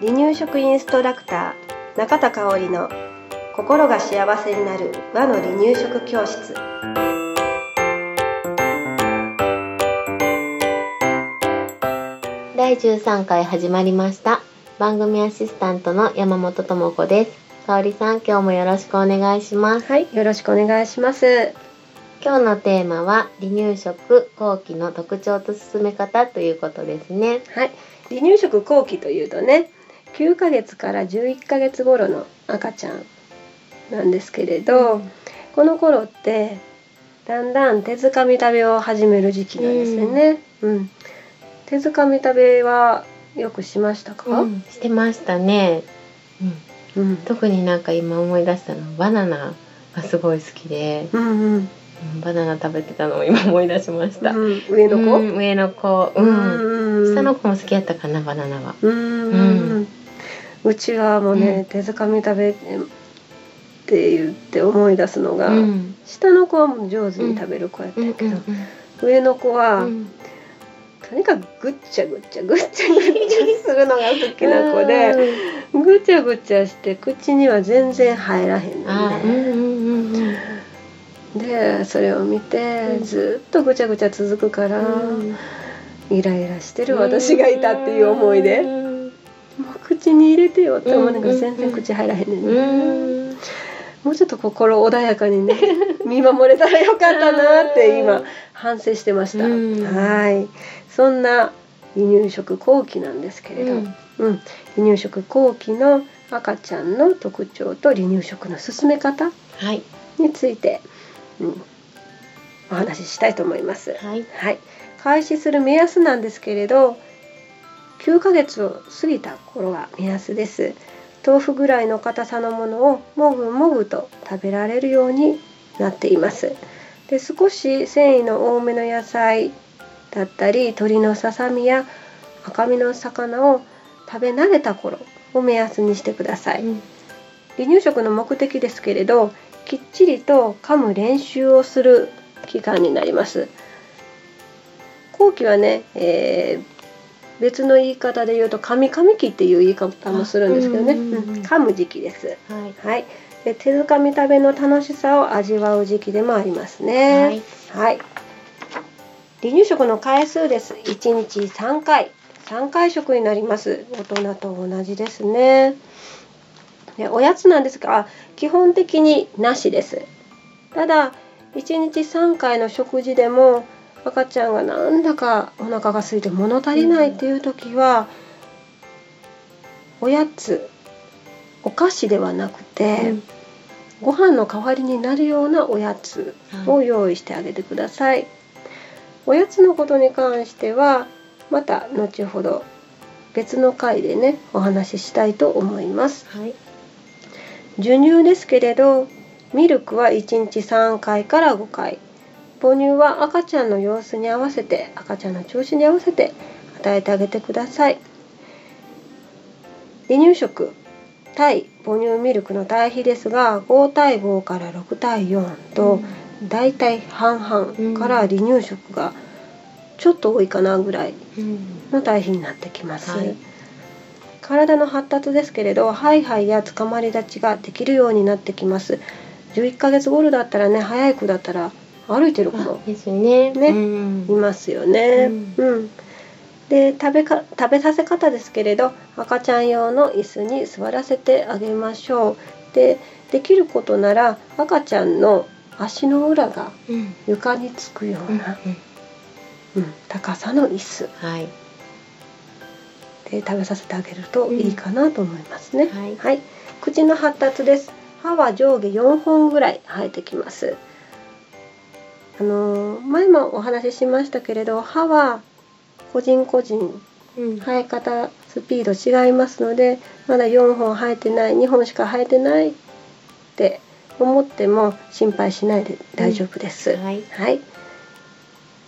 離乳食インストラクター中田香織の心が幸せになる和の離乳食教室。第13回始まりました。番組アシスタントの山本智子です。香織さん今日もよろしくお願いします。はいよろしくお願いします今日のテーマは離乳食後期の特徴と進め方ということですね。はい。離乳食後期というとね9ヶ月から11ヶ月頃の赤ちゃんなんですけれど、うん、この頃ってだんだん手づかみ食べを始める時期なんですよね。うん、うん、手づかみ食べはよくしましたか？うん、してましたね。うん、特になんか今思い出したのはバナナがすごい好きで。うんうんバナナ食べてたのを 今思い出しました。うん、上の子、うん、上の子、うん、下の子も好きやったかなバナナは。うん、うちはもうね、手づかみ食べって言って思い出すのが、うん、下の子はもう上手に食べる子やったけど、上の子は、とにかくぐっちゃぐっちゃぐっちゃぐっちゃするのが好きな子で、ぐちゃぐちゃして口には全然入らへんのね。でそれを見てずっとぐちゃぐちゃ続くから、イライラしてる私がいたっていう思いで。もう口に入れてよって思うねんけど全然口入らへんねんね。もうちょっと心穏やかにね 見守れたらよかったなって今反省してました。はい。そんな離乳食後期なんですけれど、うん、うん、離乳食後期の赤ちゃんの特徴と離乳食の進め方について、はい、うん、お話ししたいと思います。はい、はい、開始する目安なんですけれど9ヶ月を過ぎた頃が目安です。豆腐ぐらいの硬さのものをもぐもぐと食べられるようになっています。で少し繊維の多めの野菜だったり鶏のささみや赤身の魚を食べ慣れた頃を目安にしてください、うん、離乳食の目的ですけれどきっちりと噛む練習をする期間になります後期はね、えー別の言い方で言うと噛み噛み期っていう言い方もするんですけどね、うん、噛む時期です。はい、はい、で手づかみ食べの楽しさを味わう時期でもありますね。はい、はい、離乳食の回数です。1日3回、3回食になります。大人と同じですね。でおやつなんですが基本的になしです。ただ1日3回の食事でも赤ちゃんがなんだかお腹が空いて物足りないっていう時は、おやつお菓子ではなくて、うん、ご飯の代わりになるようなおやつを用意してあげてください。おやつのことに関してはまた後ほど別の回でねお話ししたいと思います。はい、授乳ですけれどミルクは1日3回から5回。母乳は赤ちゃんの様子に合わせて赤ちゃんの調子に合わせて与えてあげてください。離乳食。対母乳ミルクの対比ですが5対5から6対4と、だいたい半々から離乳食がちょっと多いかなぐらいの対比になってきます、はい、体の発達ですけれどハイハイやつかまり立ちができるようになってきます。11ヶ月頃だったらね早い子だったら歩いてる子もですね。ね、うん、いますよね。うん、うん、で食べか食べさせ方ですけれど赤ちゃん用の椅子に座らせてあげましょう。でできることなら赤ちゃんの足の裏が床につくような、うん、うん、高さの椅子、はい、で食べさせてあげるといいかなと思いますね。はい、はい、口の発達です。歯は上下4本ぐらい生えてきます。あの前もお話ししましたけれど歯は個人個人生え方スピード違いますのでまだ4本生えてない2本しか生えてないって思っても心配しないで大丈夫です。うん、はい、はい、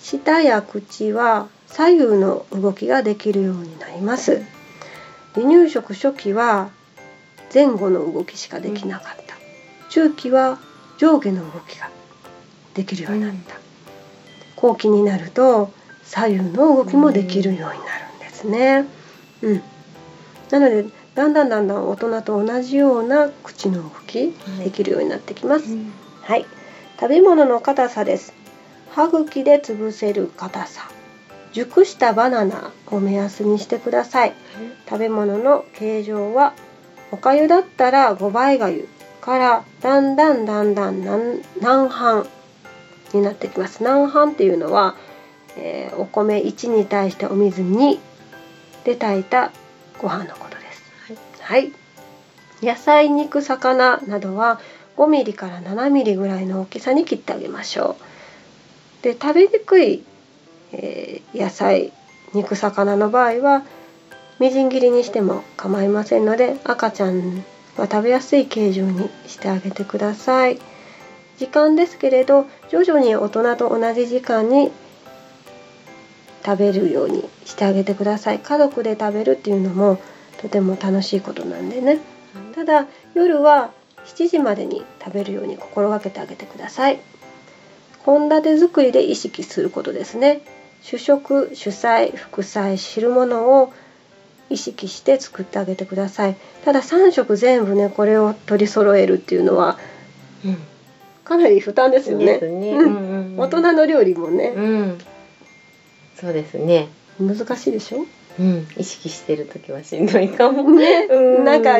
舌や口は左右の動きができるようになります。離乳食初期は前後の動きしかできなかった。中期は上下の動きができるようになった、後期になると左右の動きもできるようになるんですね。うん、なのでだんだんだんだん大人と同じような口の動きできるようになってきます。はい、はい、食べ物の硬さです。歯茎で潰せる硬さ。熟したバナナを目安にしてください。食べ物の形状はおかゆだったら5倍がゆからだんだんだんだん南半になってきます。南半っていうのは、えー、お米1に対してお水2で炊いたご飯のことです。はい、はい、野菜肉魚などは5ミリから7ミリぐらいの大きさに切ってあげましょう。で食べにくい、えー、野菜肉魚の場合はみじん切りにしても構いませんので赤ちゃんが食べやすい形状にしてあげてください。時間ですけれど徐々に大人と同じ時間に食べるようにしてあげてください。家族で食べるっていうのもとても楽しいことなんでね。ただ夜は7時までに食べるように心がけてあげてください。献立作りで意識することですね。主食主菜副菜汁物を意識して作ってあげてください。ただ3食全部ねこれを取り揃えるっていうのは、うん、かなり負担ですよね、ね。うん、大人の料理もね、うん、そうですね。難しいでしょ？うん、意識してる時はしんどいかも。ね、うん、なんか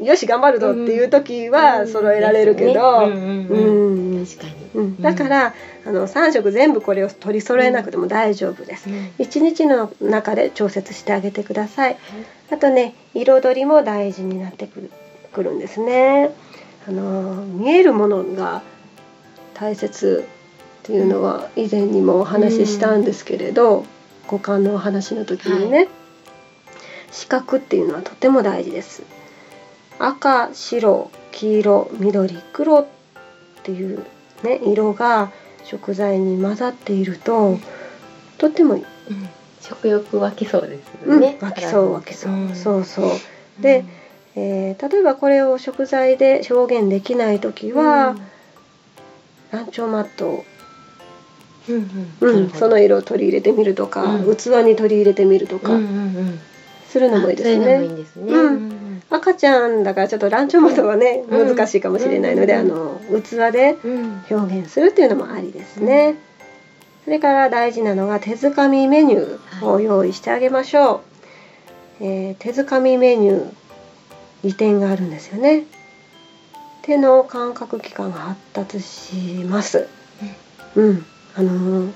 よし頑張るぞっていう時は揃えられるけど、うん、確かに、だからあの3食全部これを取り揃えなくても大丈夫です、うん、1日の中で調節してあげてください、あとね彩りも大事になってくるくるんですね。あの見えるものが大切っていうのは以前にもお話ししたんですけれど、五感のお話の時にね、はい、視覚っていうのはとても大事です赤白黄色緑黒っていうね色が食材に混ざっているととってもいい、うん、食欲湧きそうですね、うん、湧きそう湧きそう、うん、そうそう。で、えー、例えばこれを食材で表現できない時は、ランチョンマット。うんその色を取り入れてみるとか、器に取り入れてみるとか、するのもいいですね。うん赤ちゃんだからちょっとランチョンマトはね、難しいかもしれないので、あの器で表現するっていうのもありですね。それから大事なのが手づかみメニューを用意してあげましょう。えー、手づかみメニュー利点があるんですよね。手の感覚器官が発達します。うん、あのー、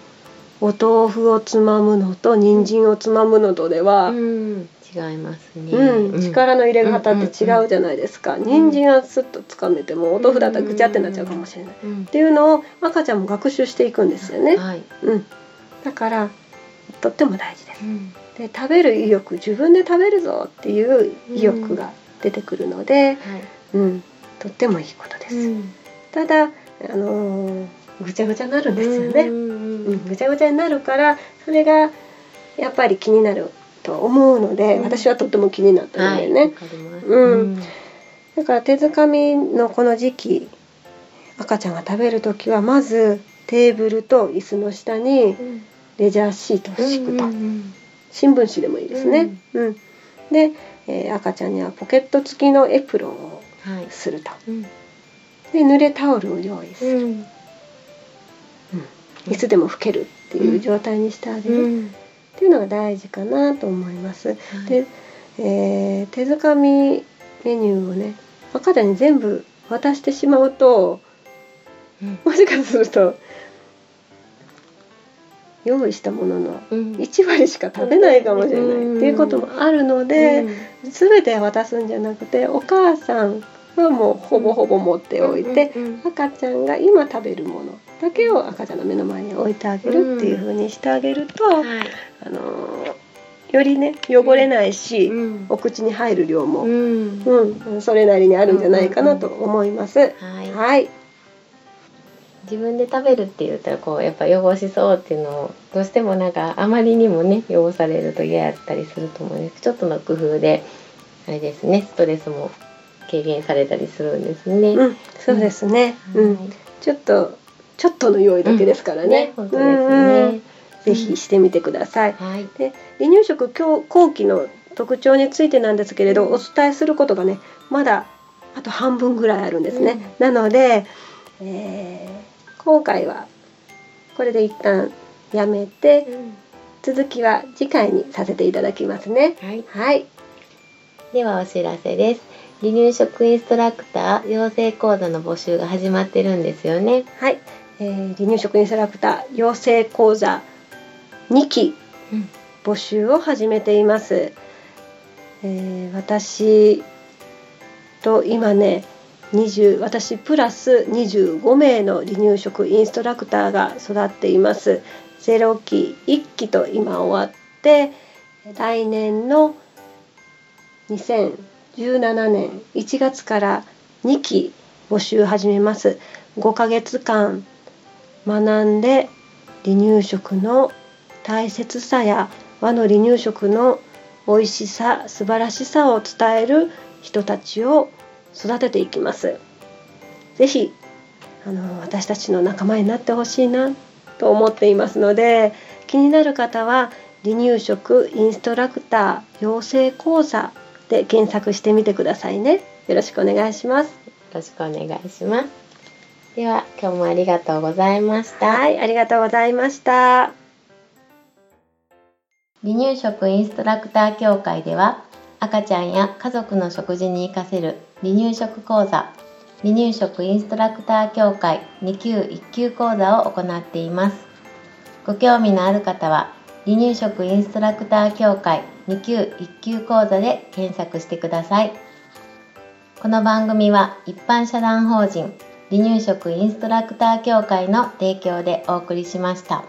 お豆腐をつまむのと人参をつまむのとでは、うん、違いますね、うん、力の入れ方って違うじゃないですか、うんうんうん、人参はスッと掴めてもお豆腐だったらぐちゃってなっちゃうかもしれない、うんうん、っていうのを赤ちゃんも学習していくんですよね、はい、うん、だからとっても大事です、うん、で食べる意欲自分で食べるぞっていう意欲が出てくるので、うん、はい、とってもいいことです、ただあのー、ぐちゃぐちゃになるんですよね、うんぐちゃぐちゃになるからそれがやっぱり気になると思うので、私はとっても気になったのでね、はい、うん、だから手づかみのこの時期赤ちゃんが食べる時はまずテーブルと椅子の下にレジャーシートを敷くと、新聞紙でもいいですね、うん、で、えー、赤ちゃんにはポケット付きのエプロンをすると、はい、で濡れタオルを用意する、うん。いつでも拭けるっていう状態にしてあげる、っていうのが大事かなと思います。で、えー、手づかみメニューをね赤ちゃんに全部渡してしまうと、うん、もしかすると用意したものの1割しか食べないかもしれないっていうこともあるので、うん、全て渡すんじゃなくてお母さんはもうほぼほぼ持っておいて、赤ちゃんが今食べるものだけを赤ちゃんの目の前に置いてあげるっていう風にしてあげると、はい、あのよりね汚れないし、うん、お口に入る量も、うん、うん、それなりにあるんじゃないかなと思います。はい、はい、自分で食べるって言ったらこうやっぱ汚しそうっていうのをどうしてもなんかあまりにもね汚されると嫌やったりすると思うんですちょっとの工夫であれですねストレスも軽減されたりするんですね。うん、そうですね。うん、ちょっとちょっとの用意だけですからね。ね本当ですね。ぜひしてみてください。はい、で離乳食後期の特徴についてなんですけれど、お伝えすることがねまだあと半分ぐらいあるんですね。うん、なので、えー、今回はこれで一旦やめて、うん、続きは次回にさせていただきますね。はい、はい、ではお知らせです。離乳食インストラクター養成講座の募集が始まってるんですよね。はい、えー、離乳食インストラクター養成講座2期募集を始めています。えー、私と今ね20私プラス25名の離乳食インストラクターが育っています0期1期と今終わって来年の2017年1月から2期募集始めます5ヶ月間学んで離乳食の大切さや和の離乳食の美味しさ素晴らしさを伝える人たちを育てていきます。ぜひあの私たちの仲間になってほしいなと思っていますので気になる方は離乳食インストラクター養成講座で検索してみてくださいね。よろしくお願いします。よろしくお願いします。では今日もありがとうございました。はい、ありがとうございました。離乳食インストラクター協会では赤ちゃんや家族の食事に活かせる離乳食講座離乳食インストラクター協会2級1級講座を行っていますご興味のある方は離乳食インストラクター協会2級1級講座で検索してくださいこの番組は一般社団法人離乳食インストラクター協会の提供でお送りしました。